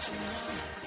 what you want.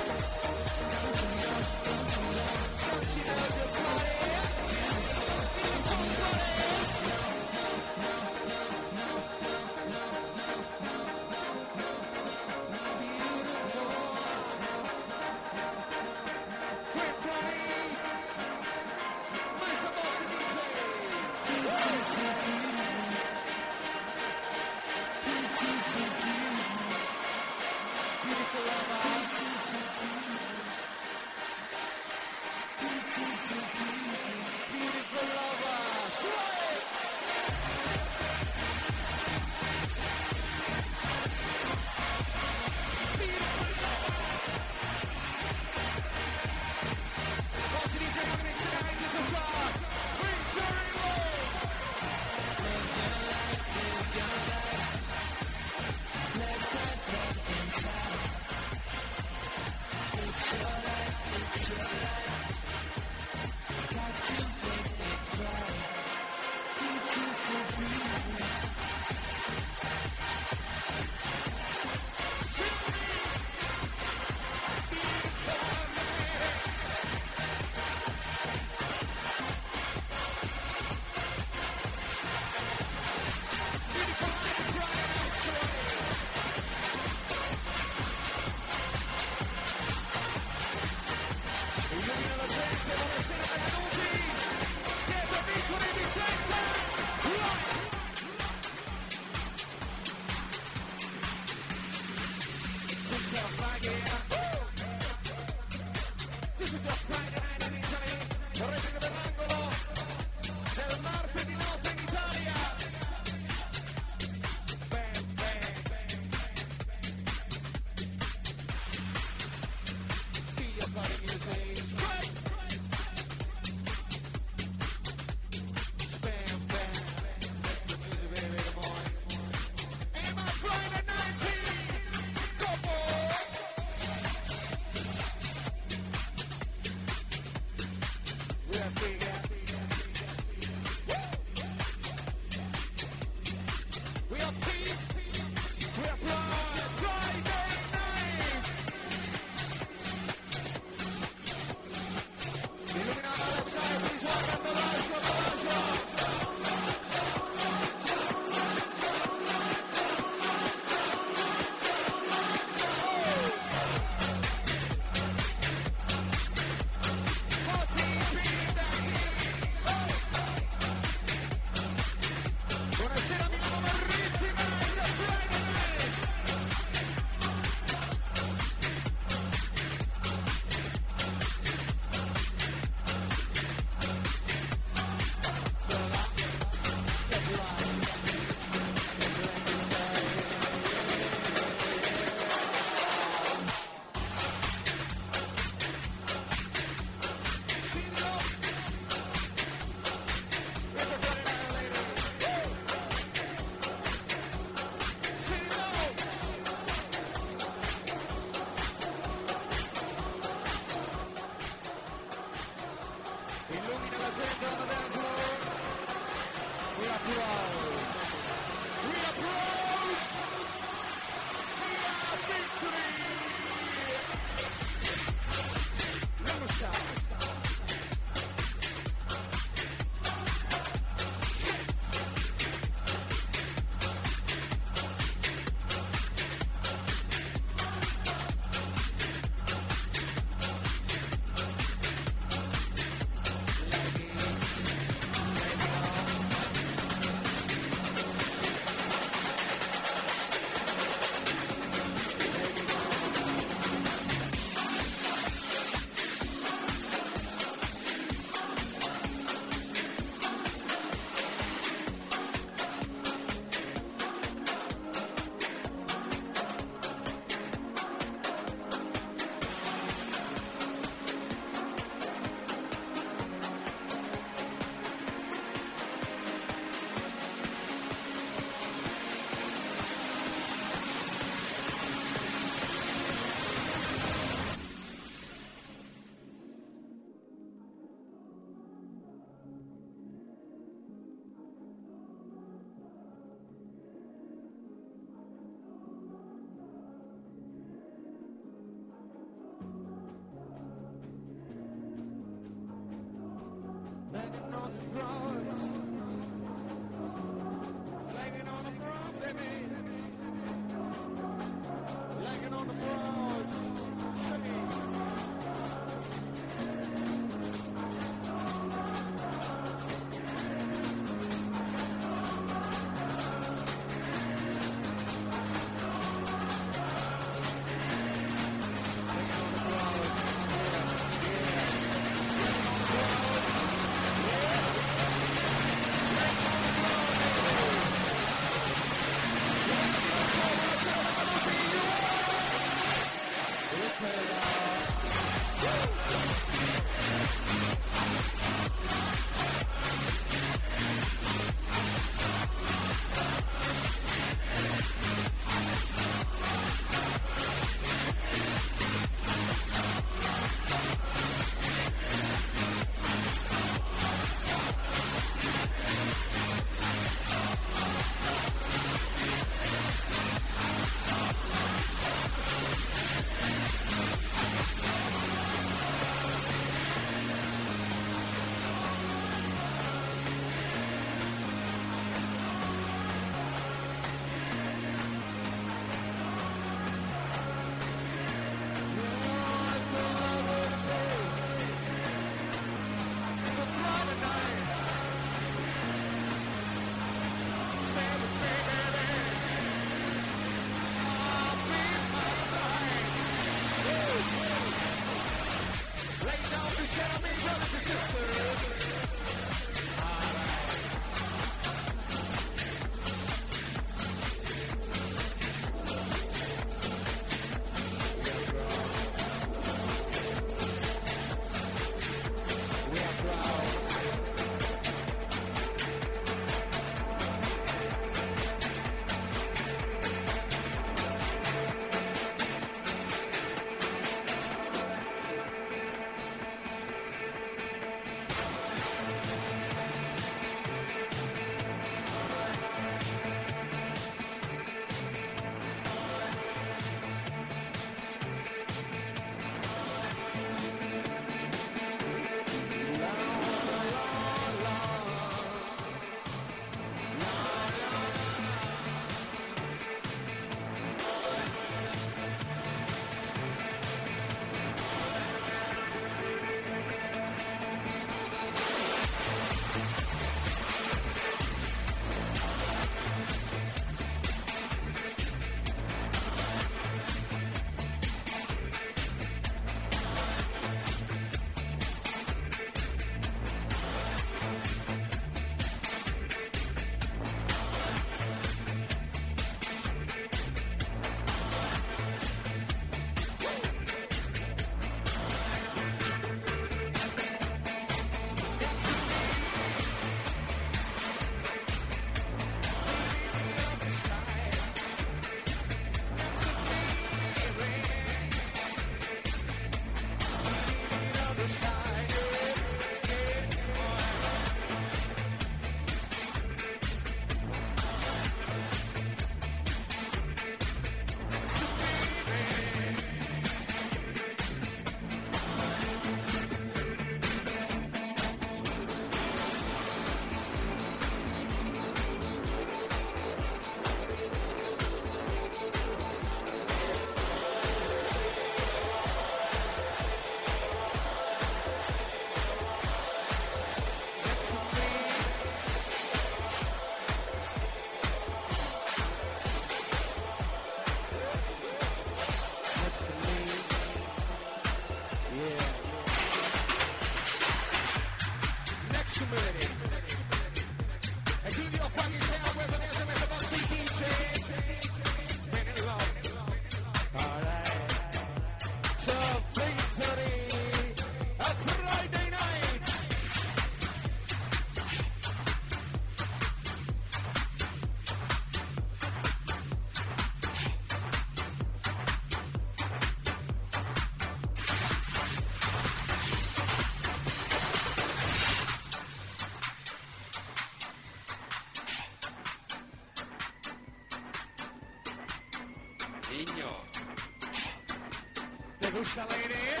¿Te gusta el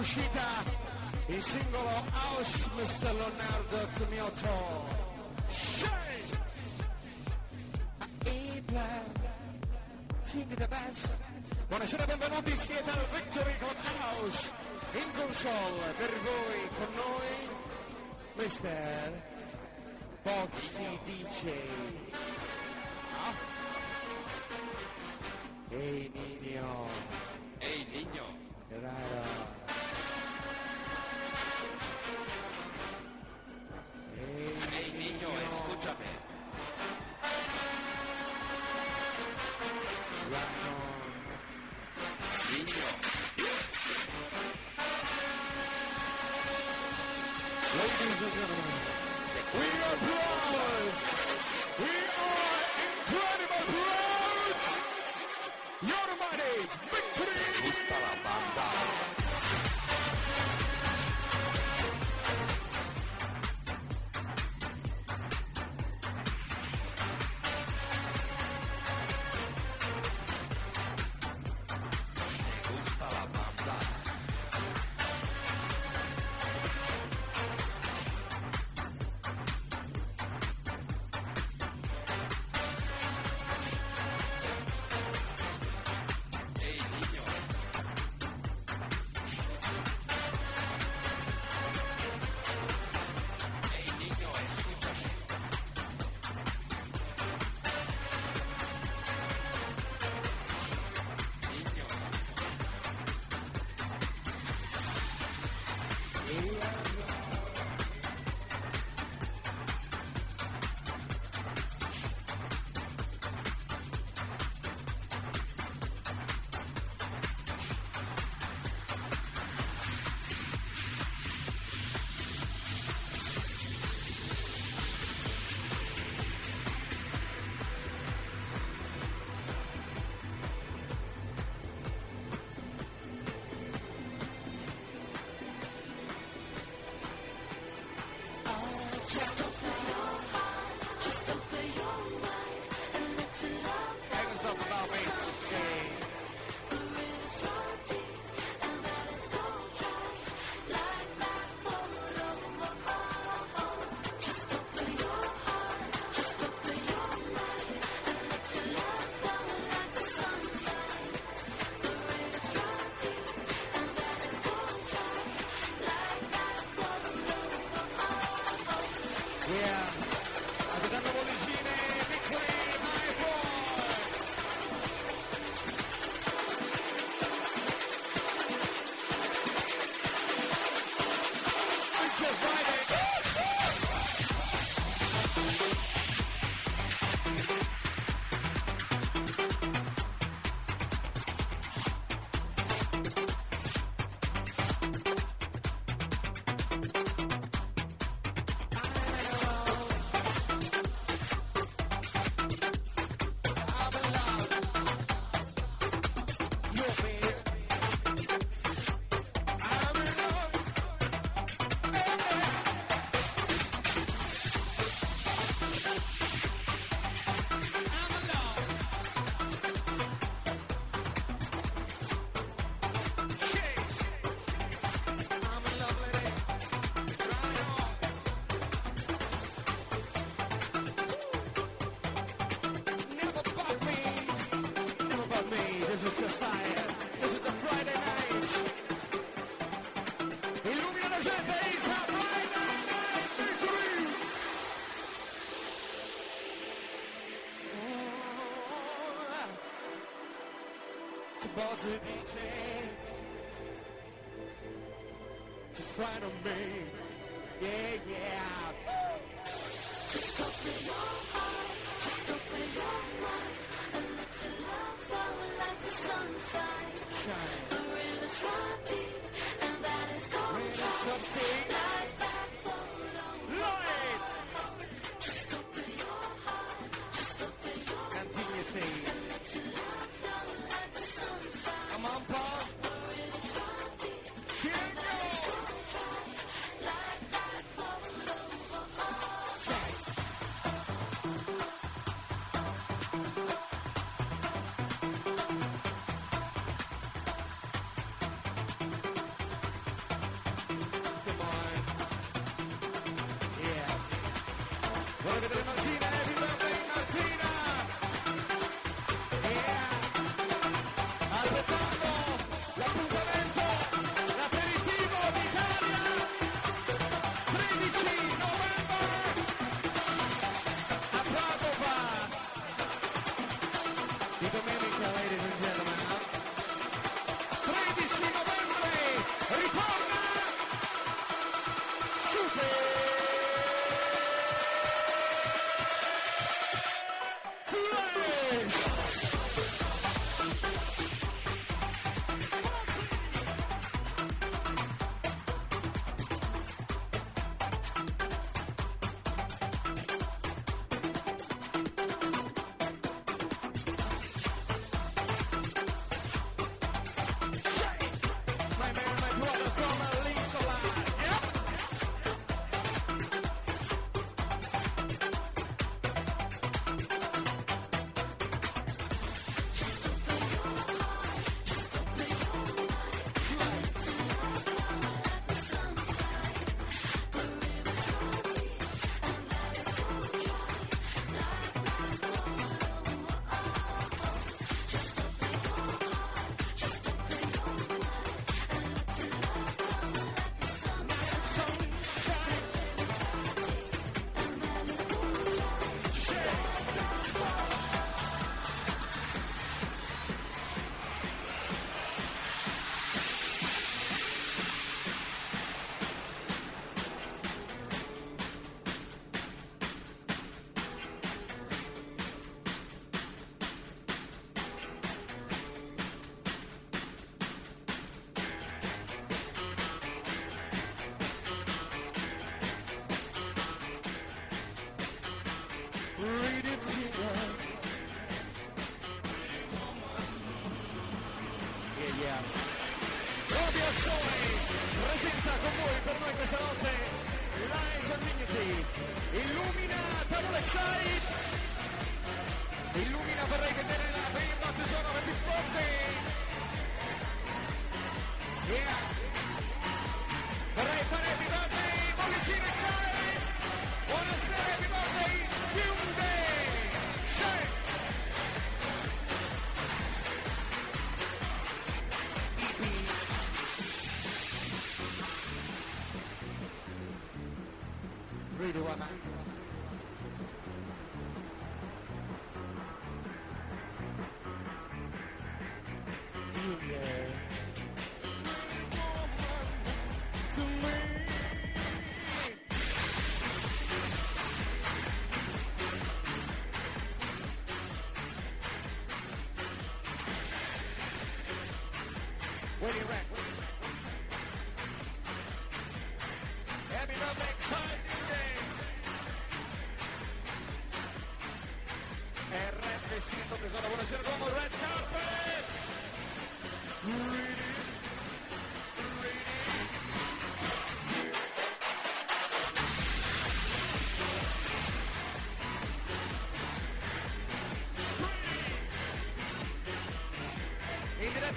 l'uscita il singolo House Mr. Leonardo best Buonasera, benvenuti, siete al Victory con House in console per voi, con noi Mr. Pozzi DJ Ah. Ehi Nino Ey, niño. Rara. Niño, escúchame. Niño, Ladies and gentlemen, we are proud. We are incredible proud. Your money, victory. gusta la banda. to be changed. Just try to make, yeah, yeah. Just open your heart, just open your mind, and let your love flow like the sunshine. Shine.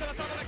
la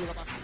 Yo la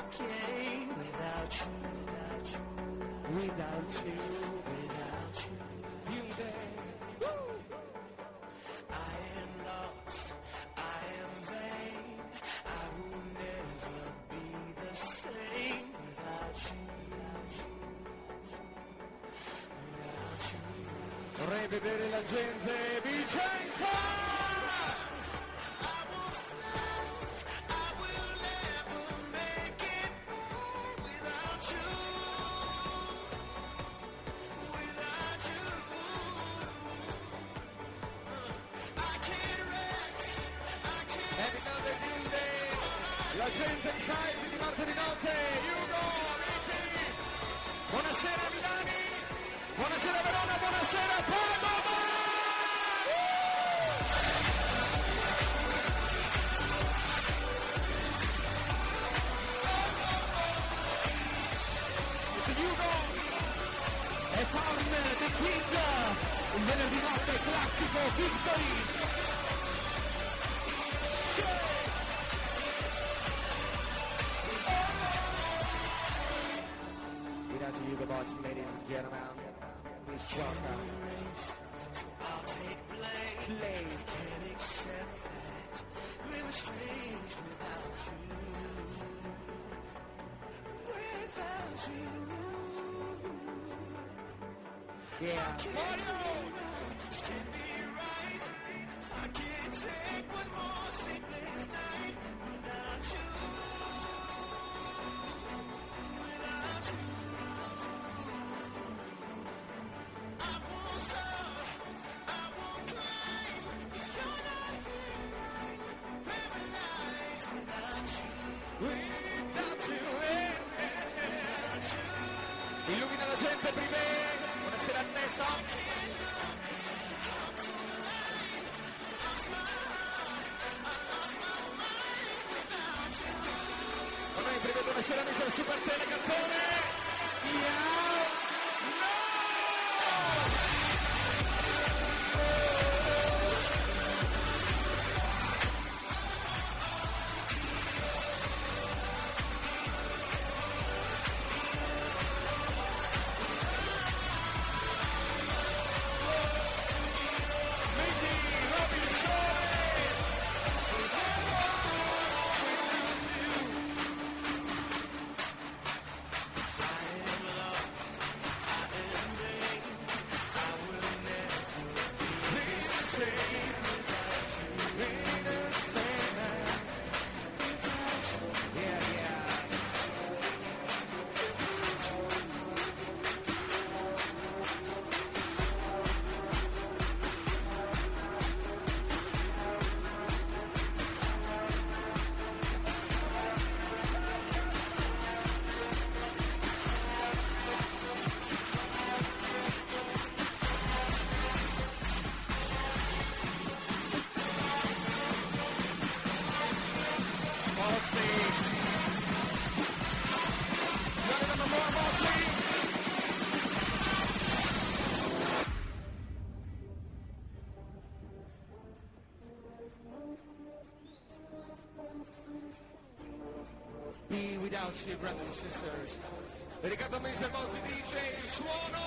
escape without you, without you, without you, without you. Music. I am lost, I am vain, I will never be the same without you, without you, without you. Vorrei vedere la gente Vicenza! Yeah. Mario! Ora in prima donna Ceramica, super Tele Cantone! Brothers and sisters. Riccardo Mister Bozzi dice suono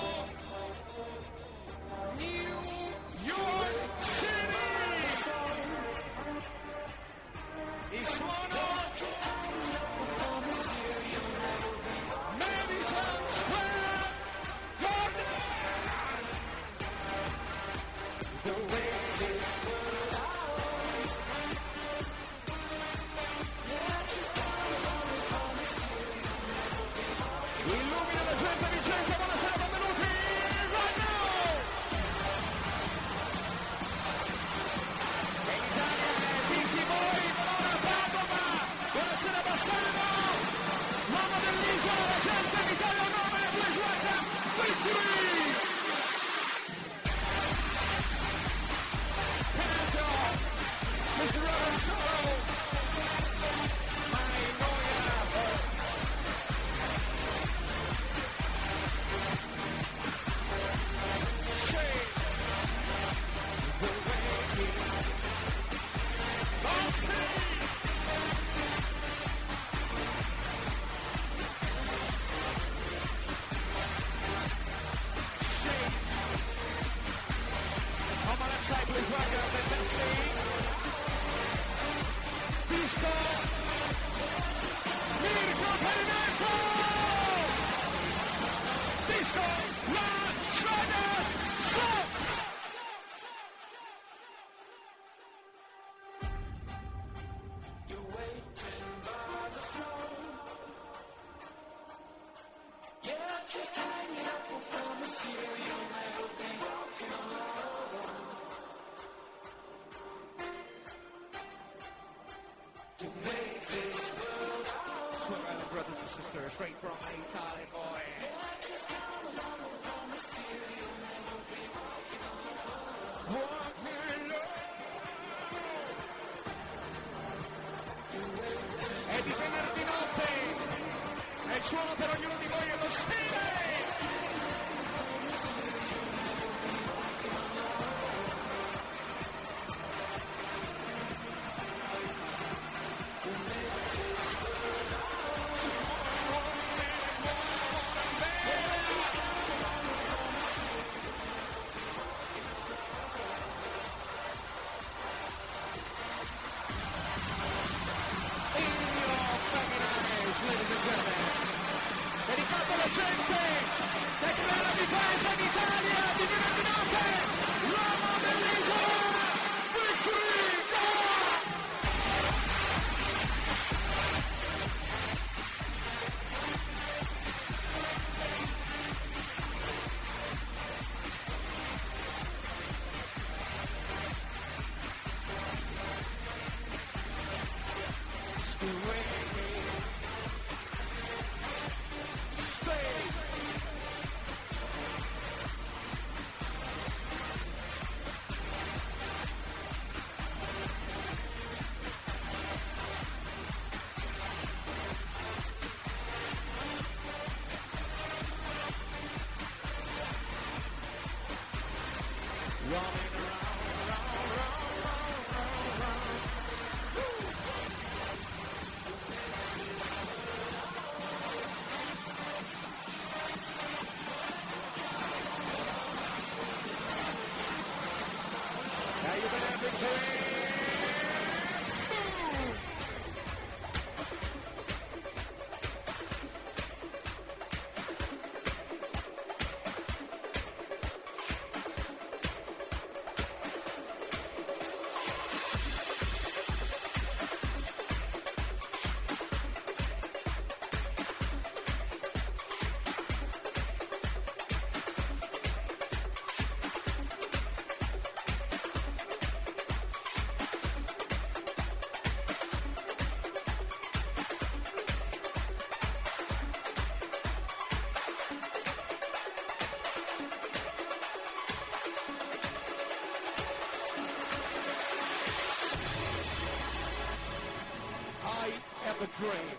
have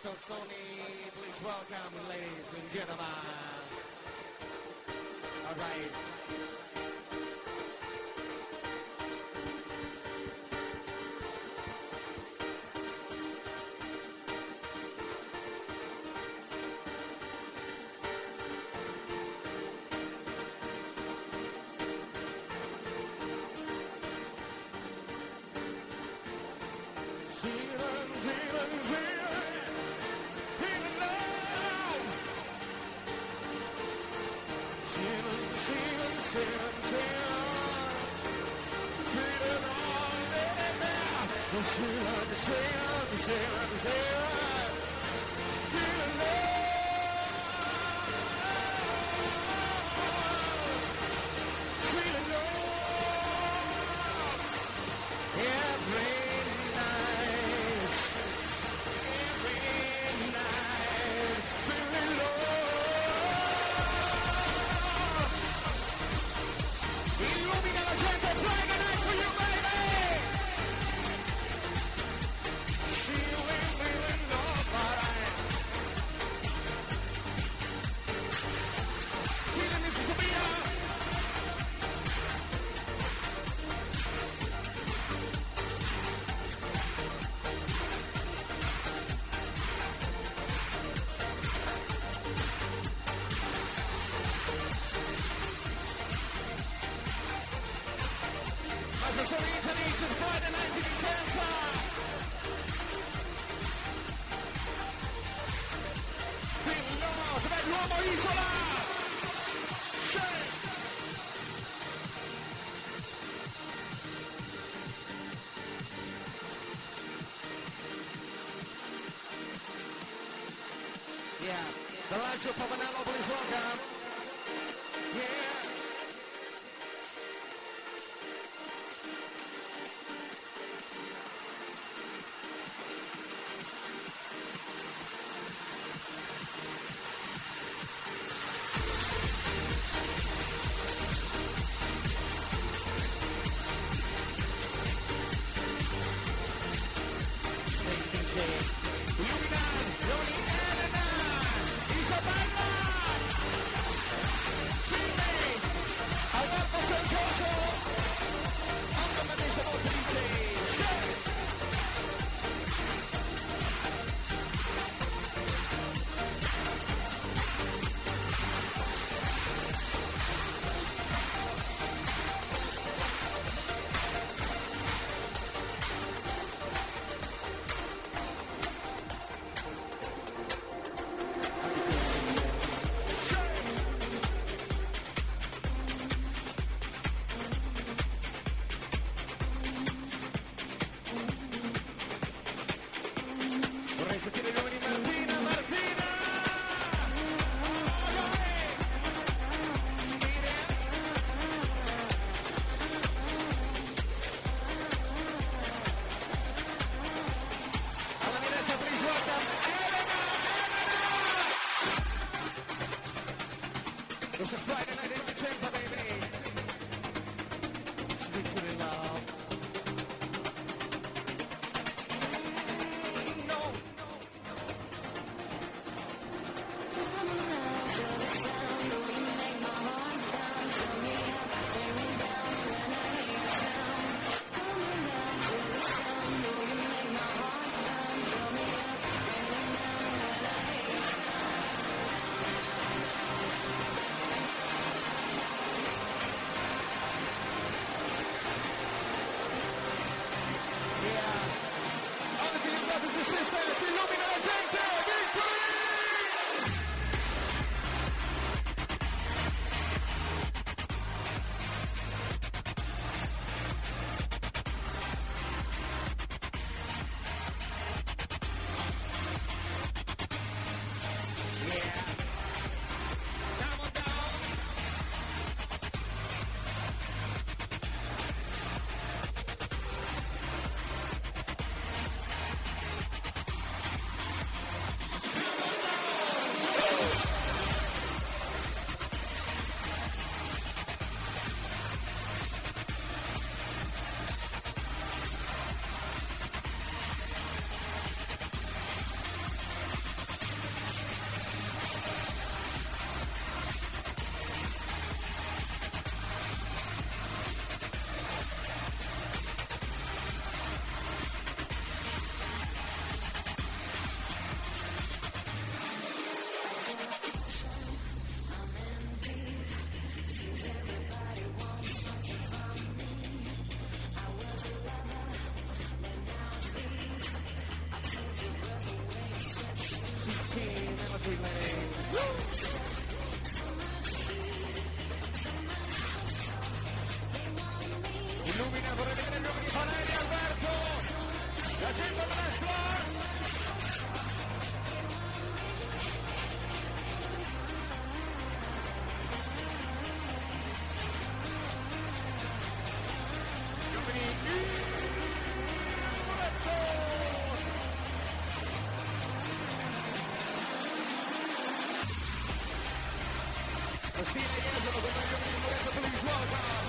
Bristol Sony. Please welcome, ladies and gentlemen. All right. Sing, sing, sing, sing. Nigel Pavone. It's a Friday Merci les gars, je the remercie pour les joueurs.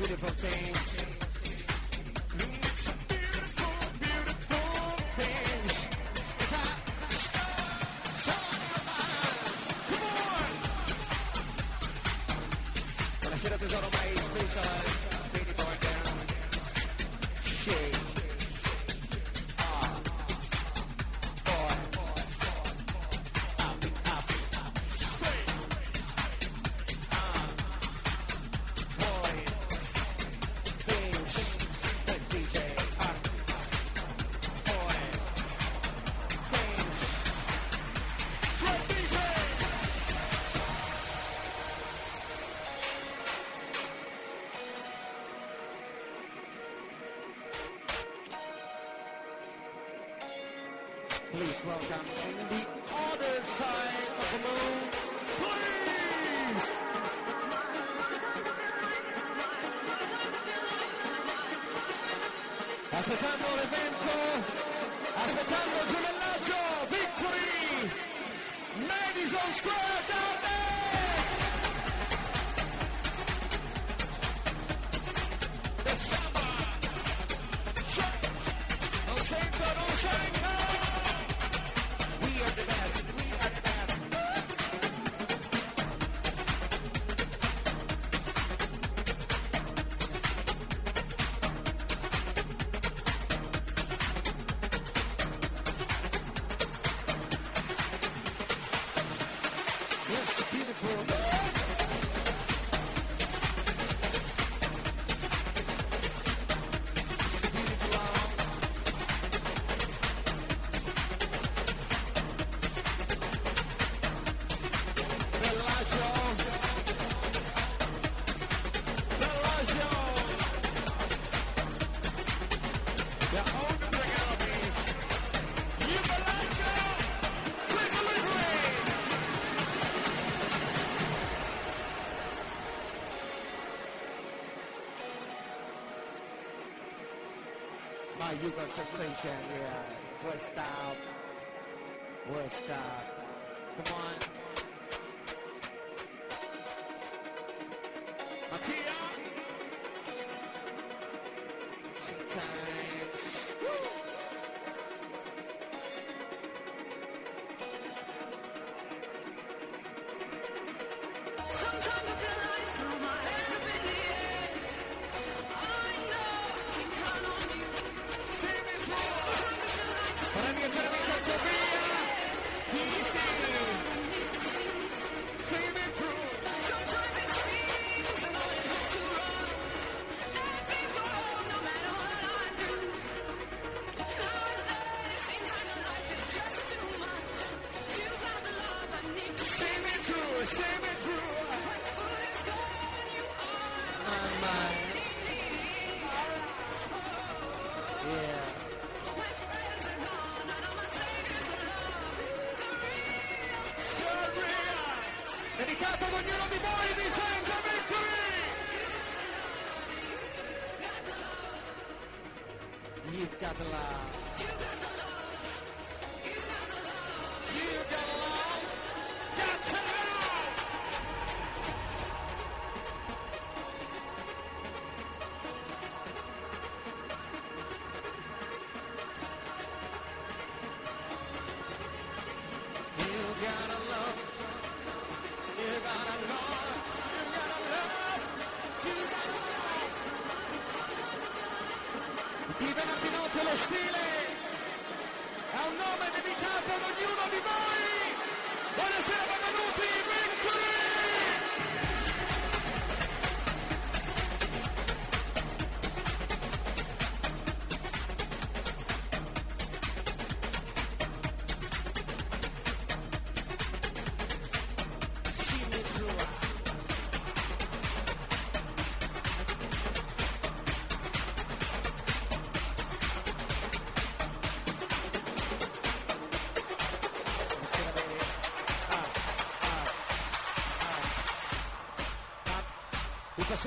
beautiful things. Buonasera tesoro, ma è special. you got sensation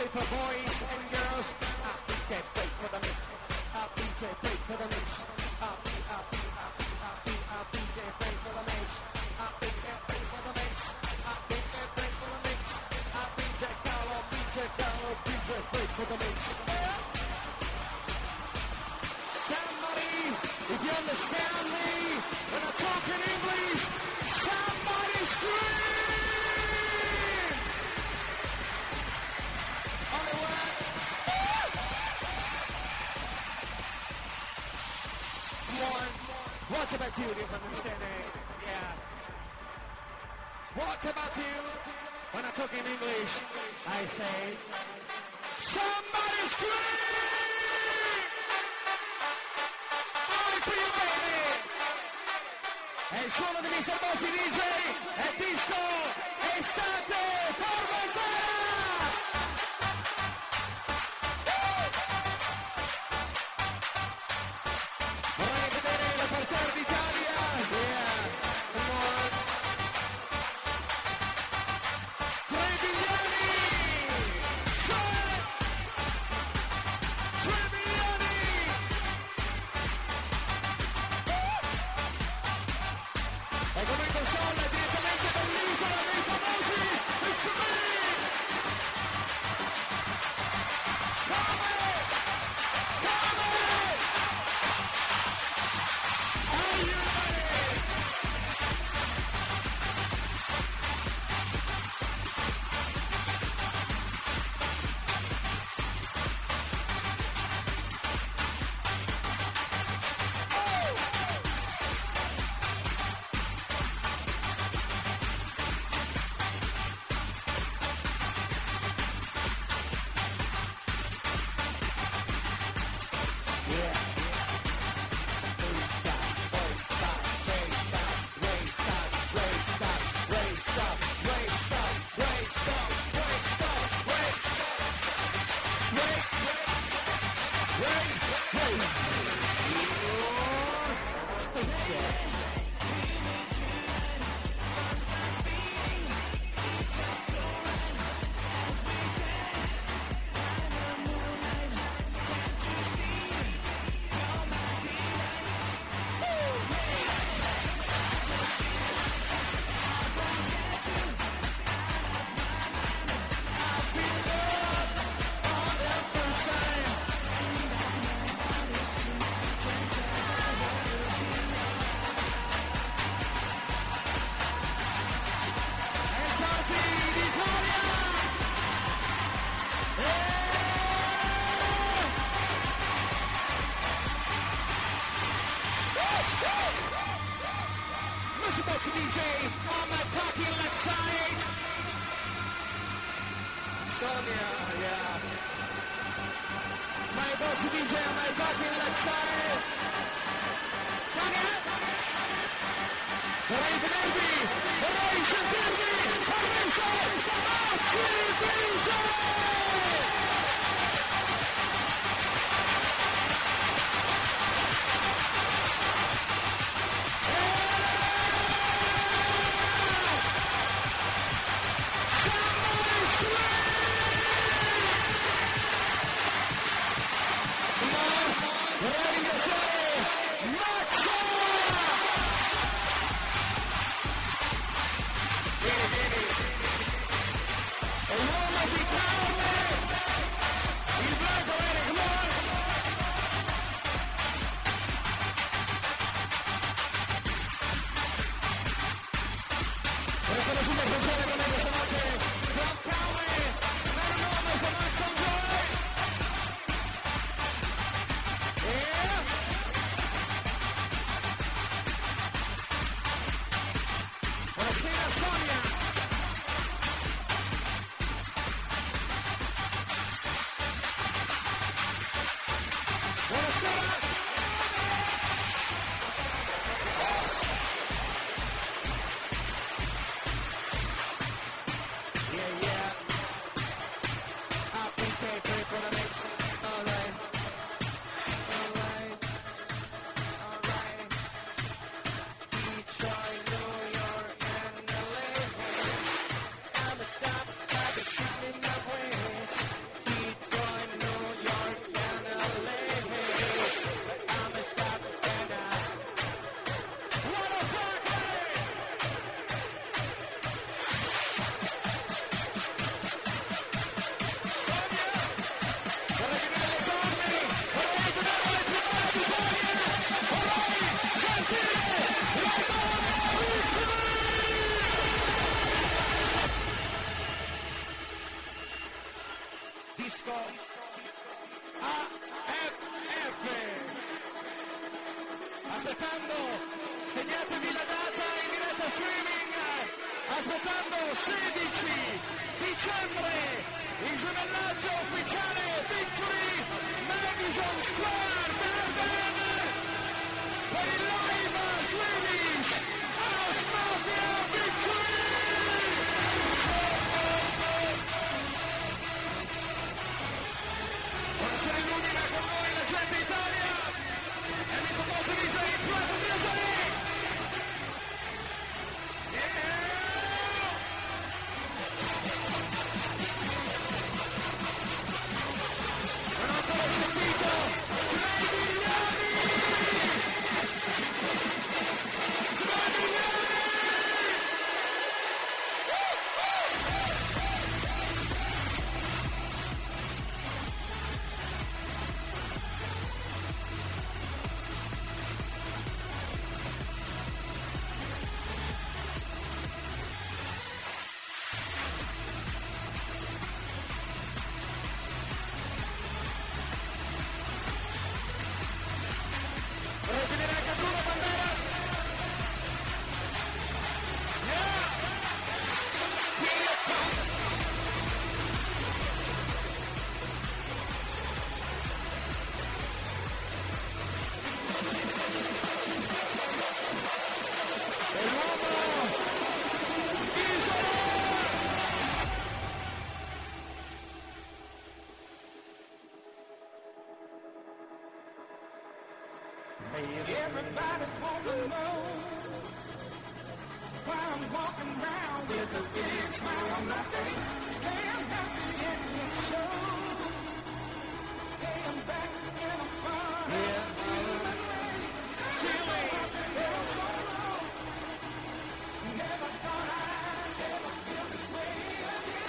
for boys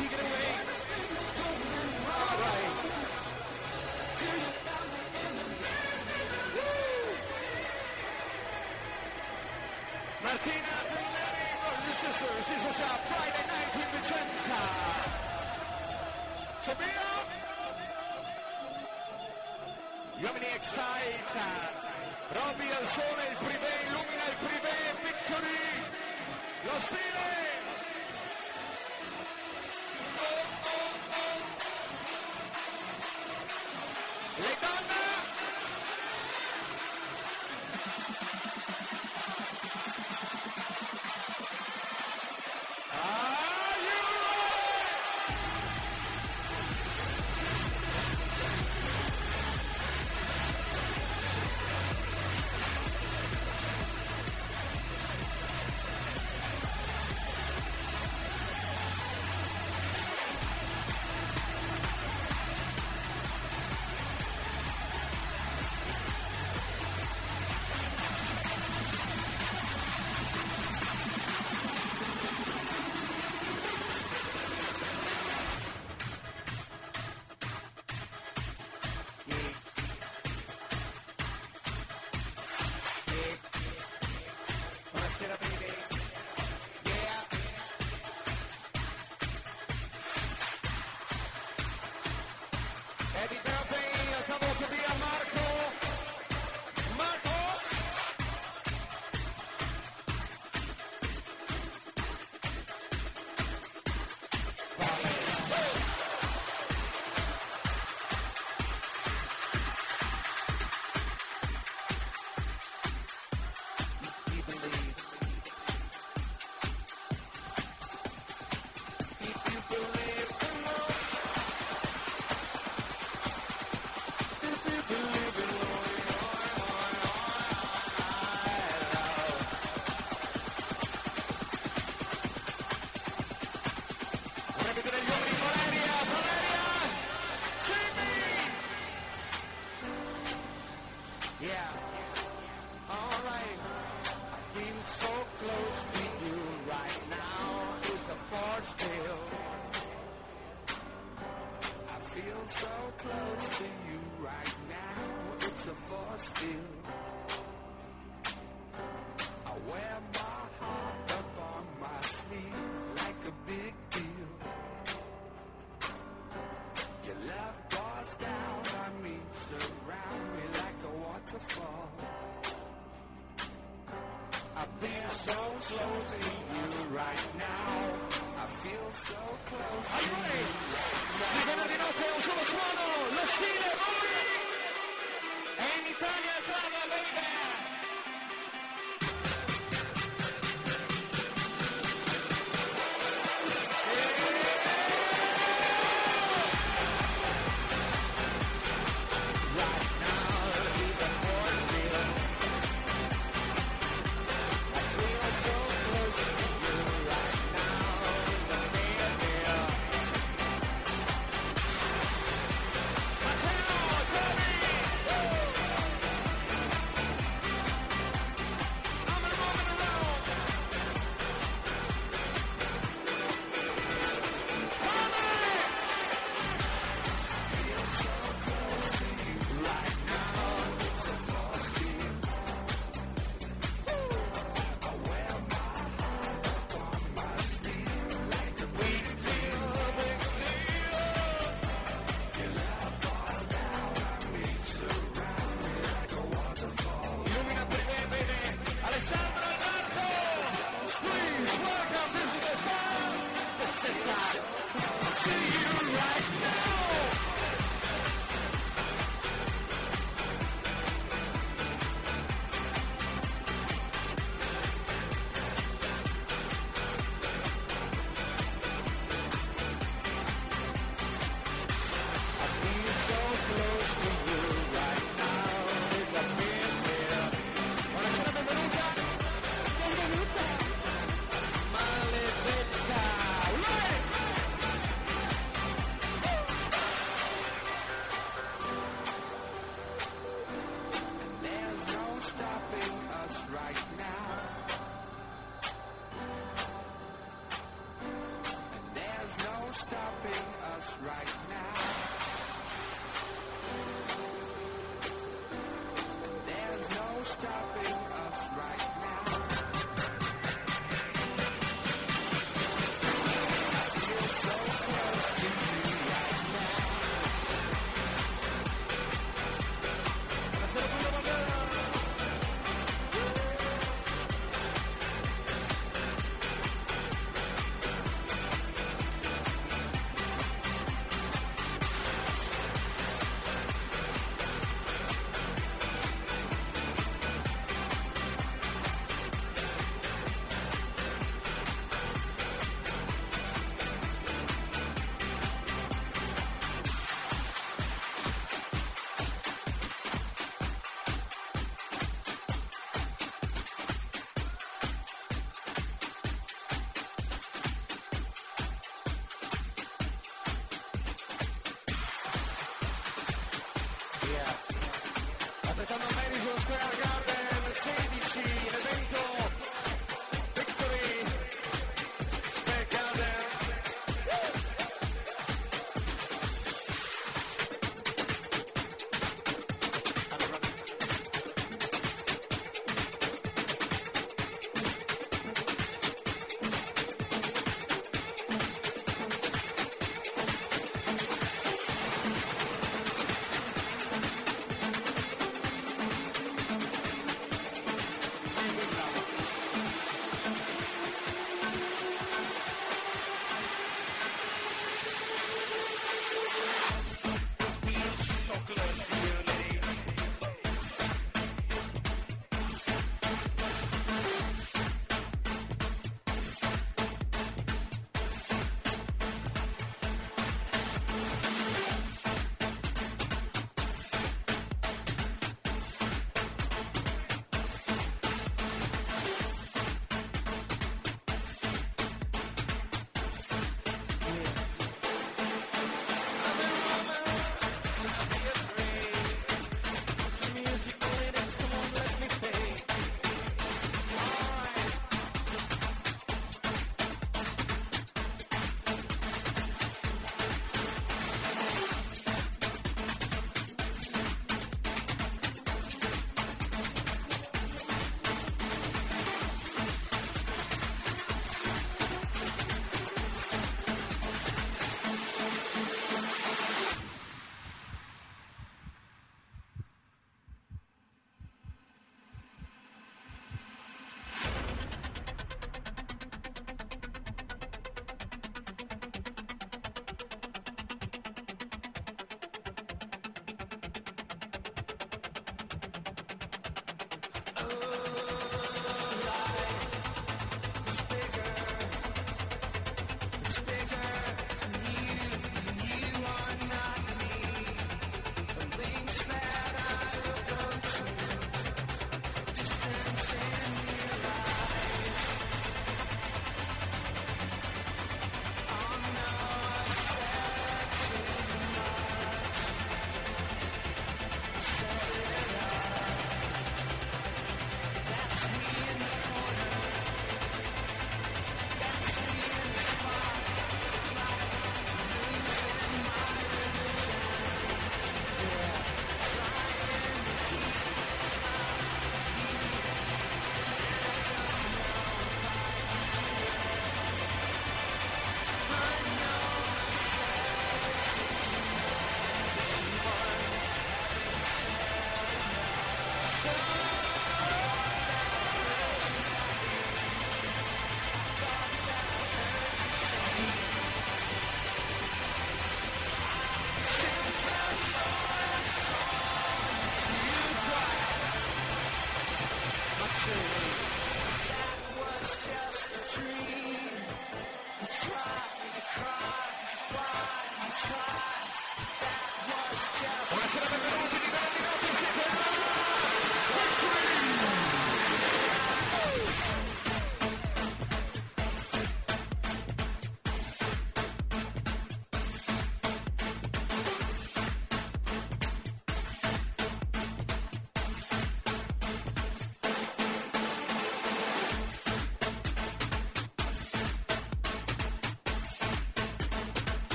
take it away. Martina Trinari con il stesso, il sa Friday Night in Vicenza. Sabino! Gli uomini excite. Robby al sole, il freeway illumina il privé, victory. Lo stile! stay a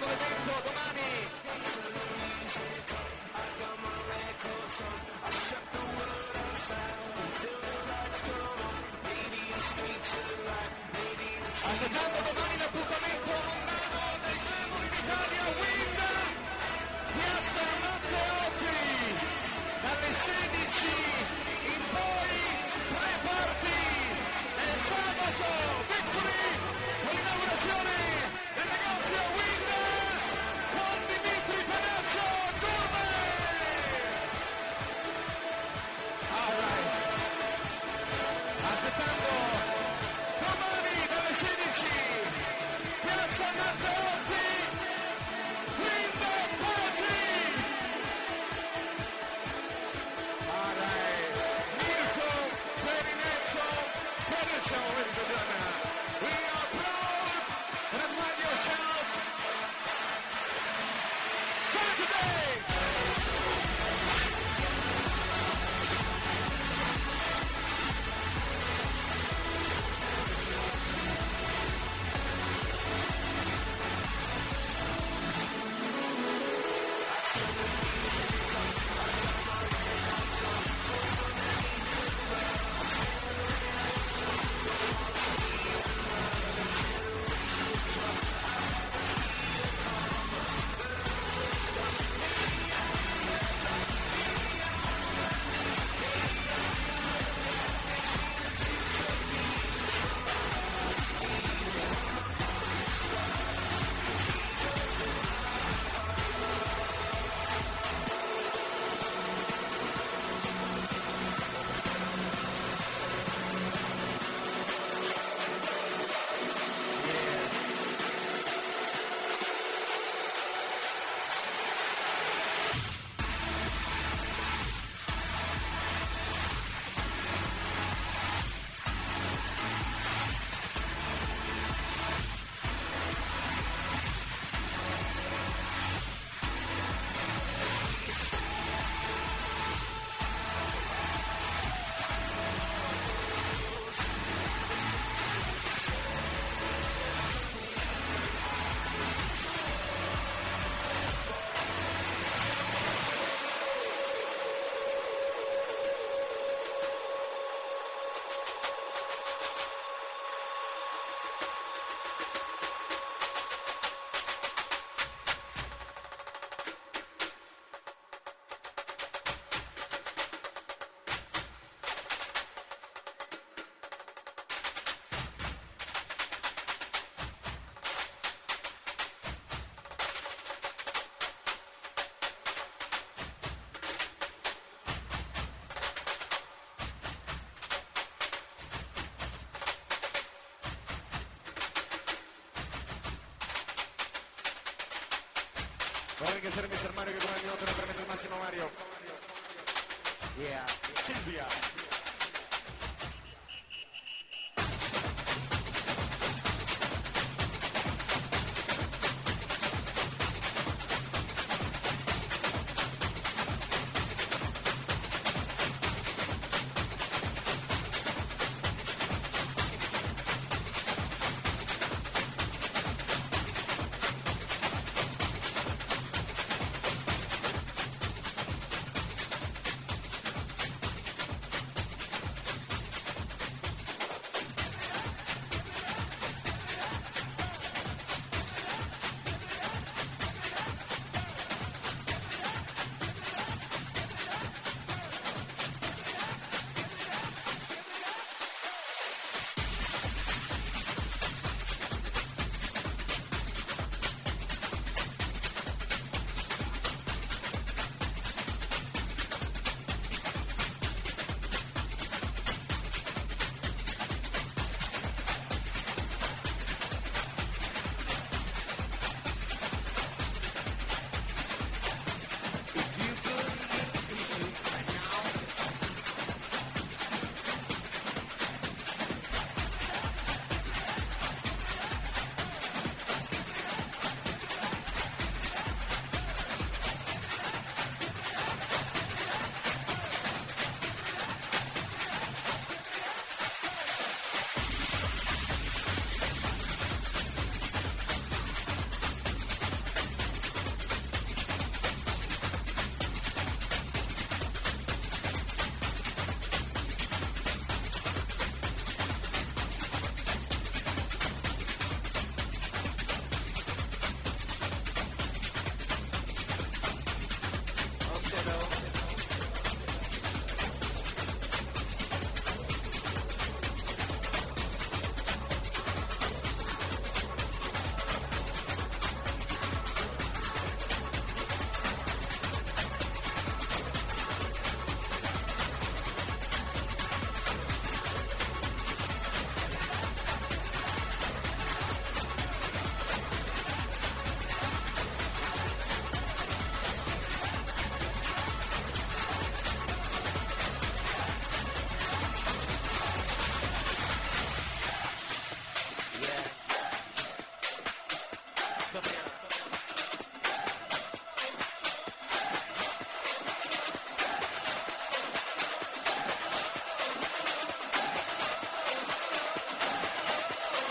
Michael tienen que ser mis hermanos que con el minuto no permiten el máximo Mario. Yeah. Silvia.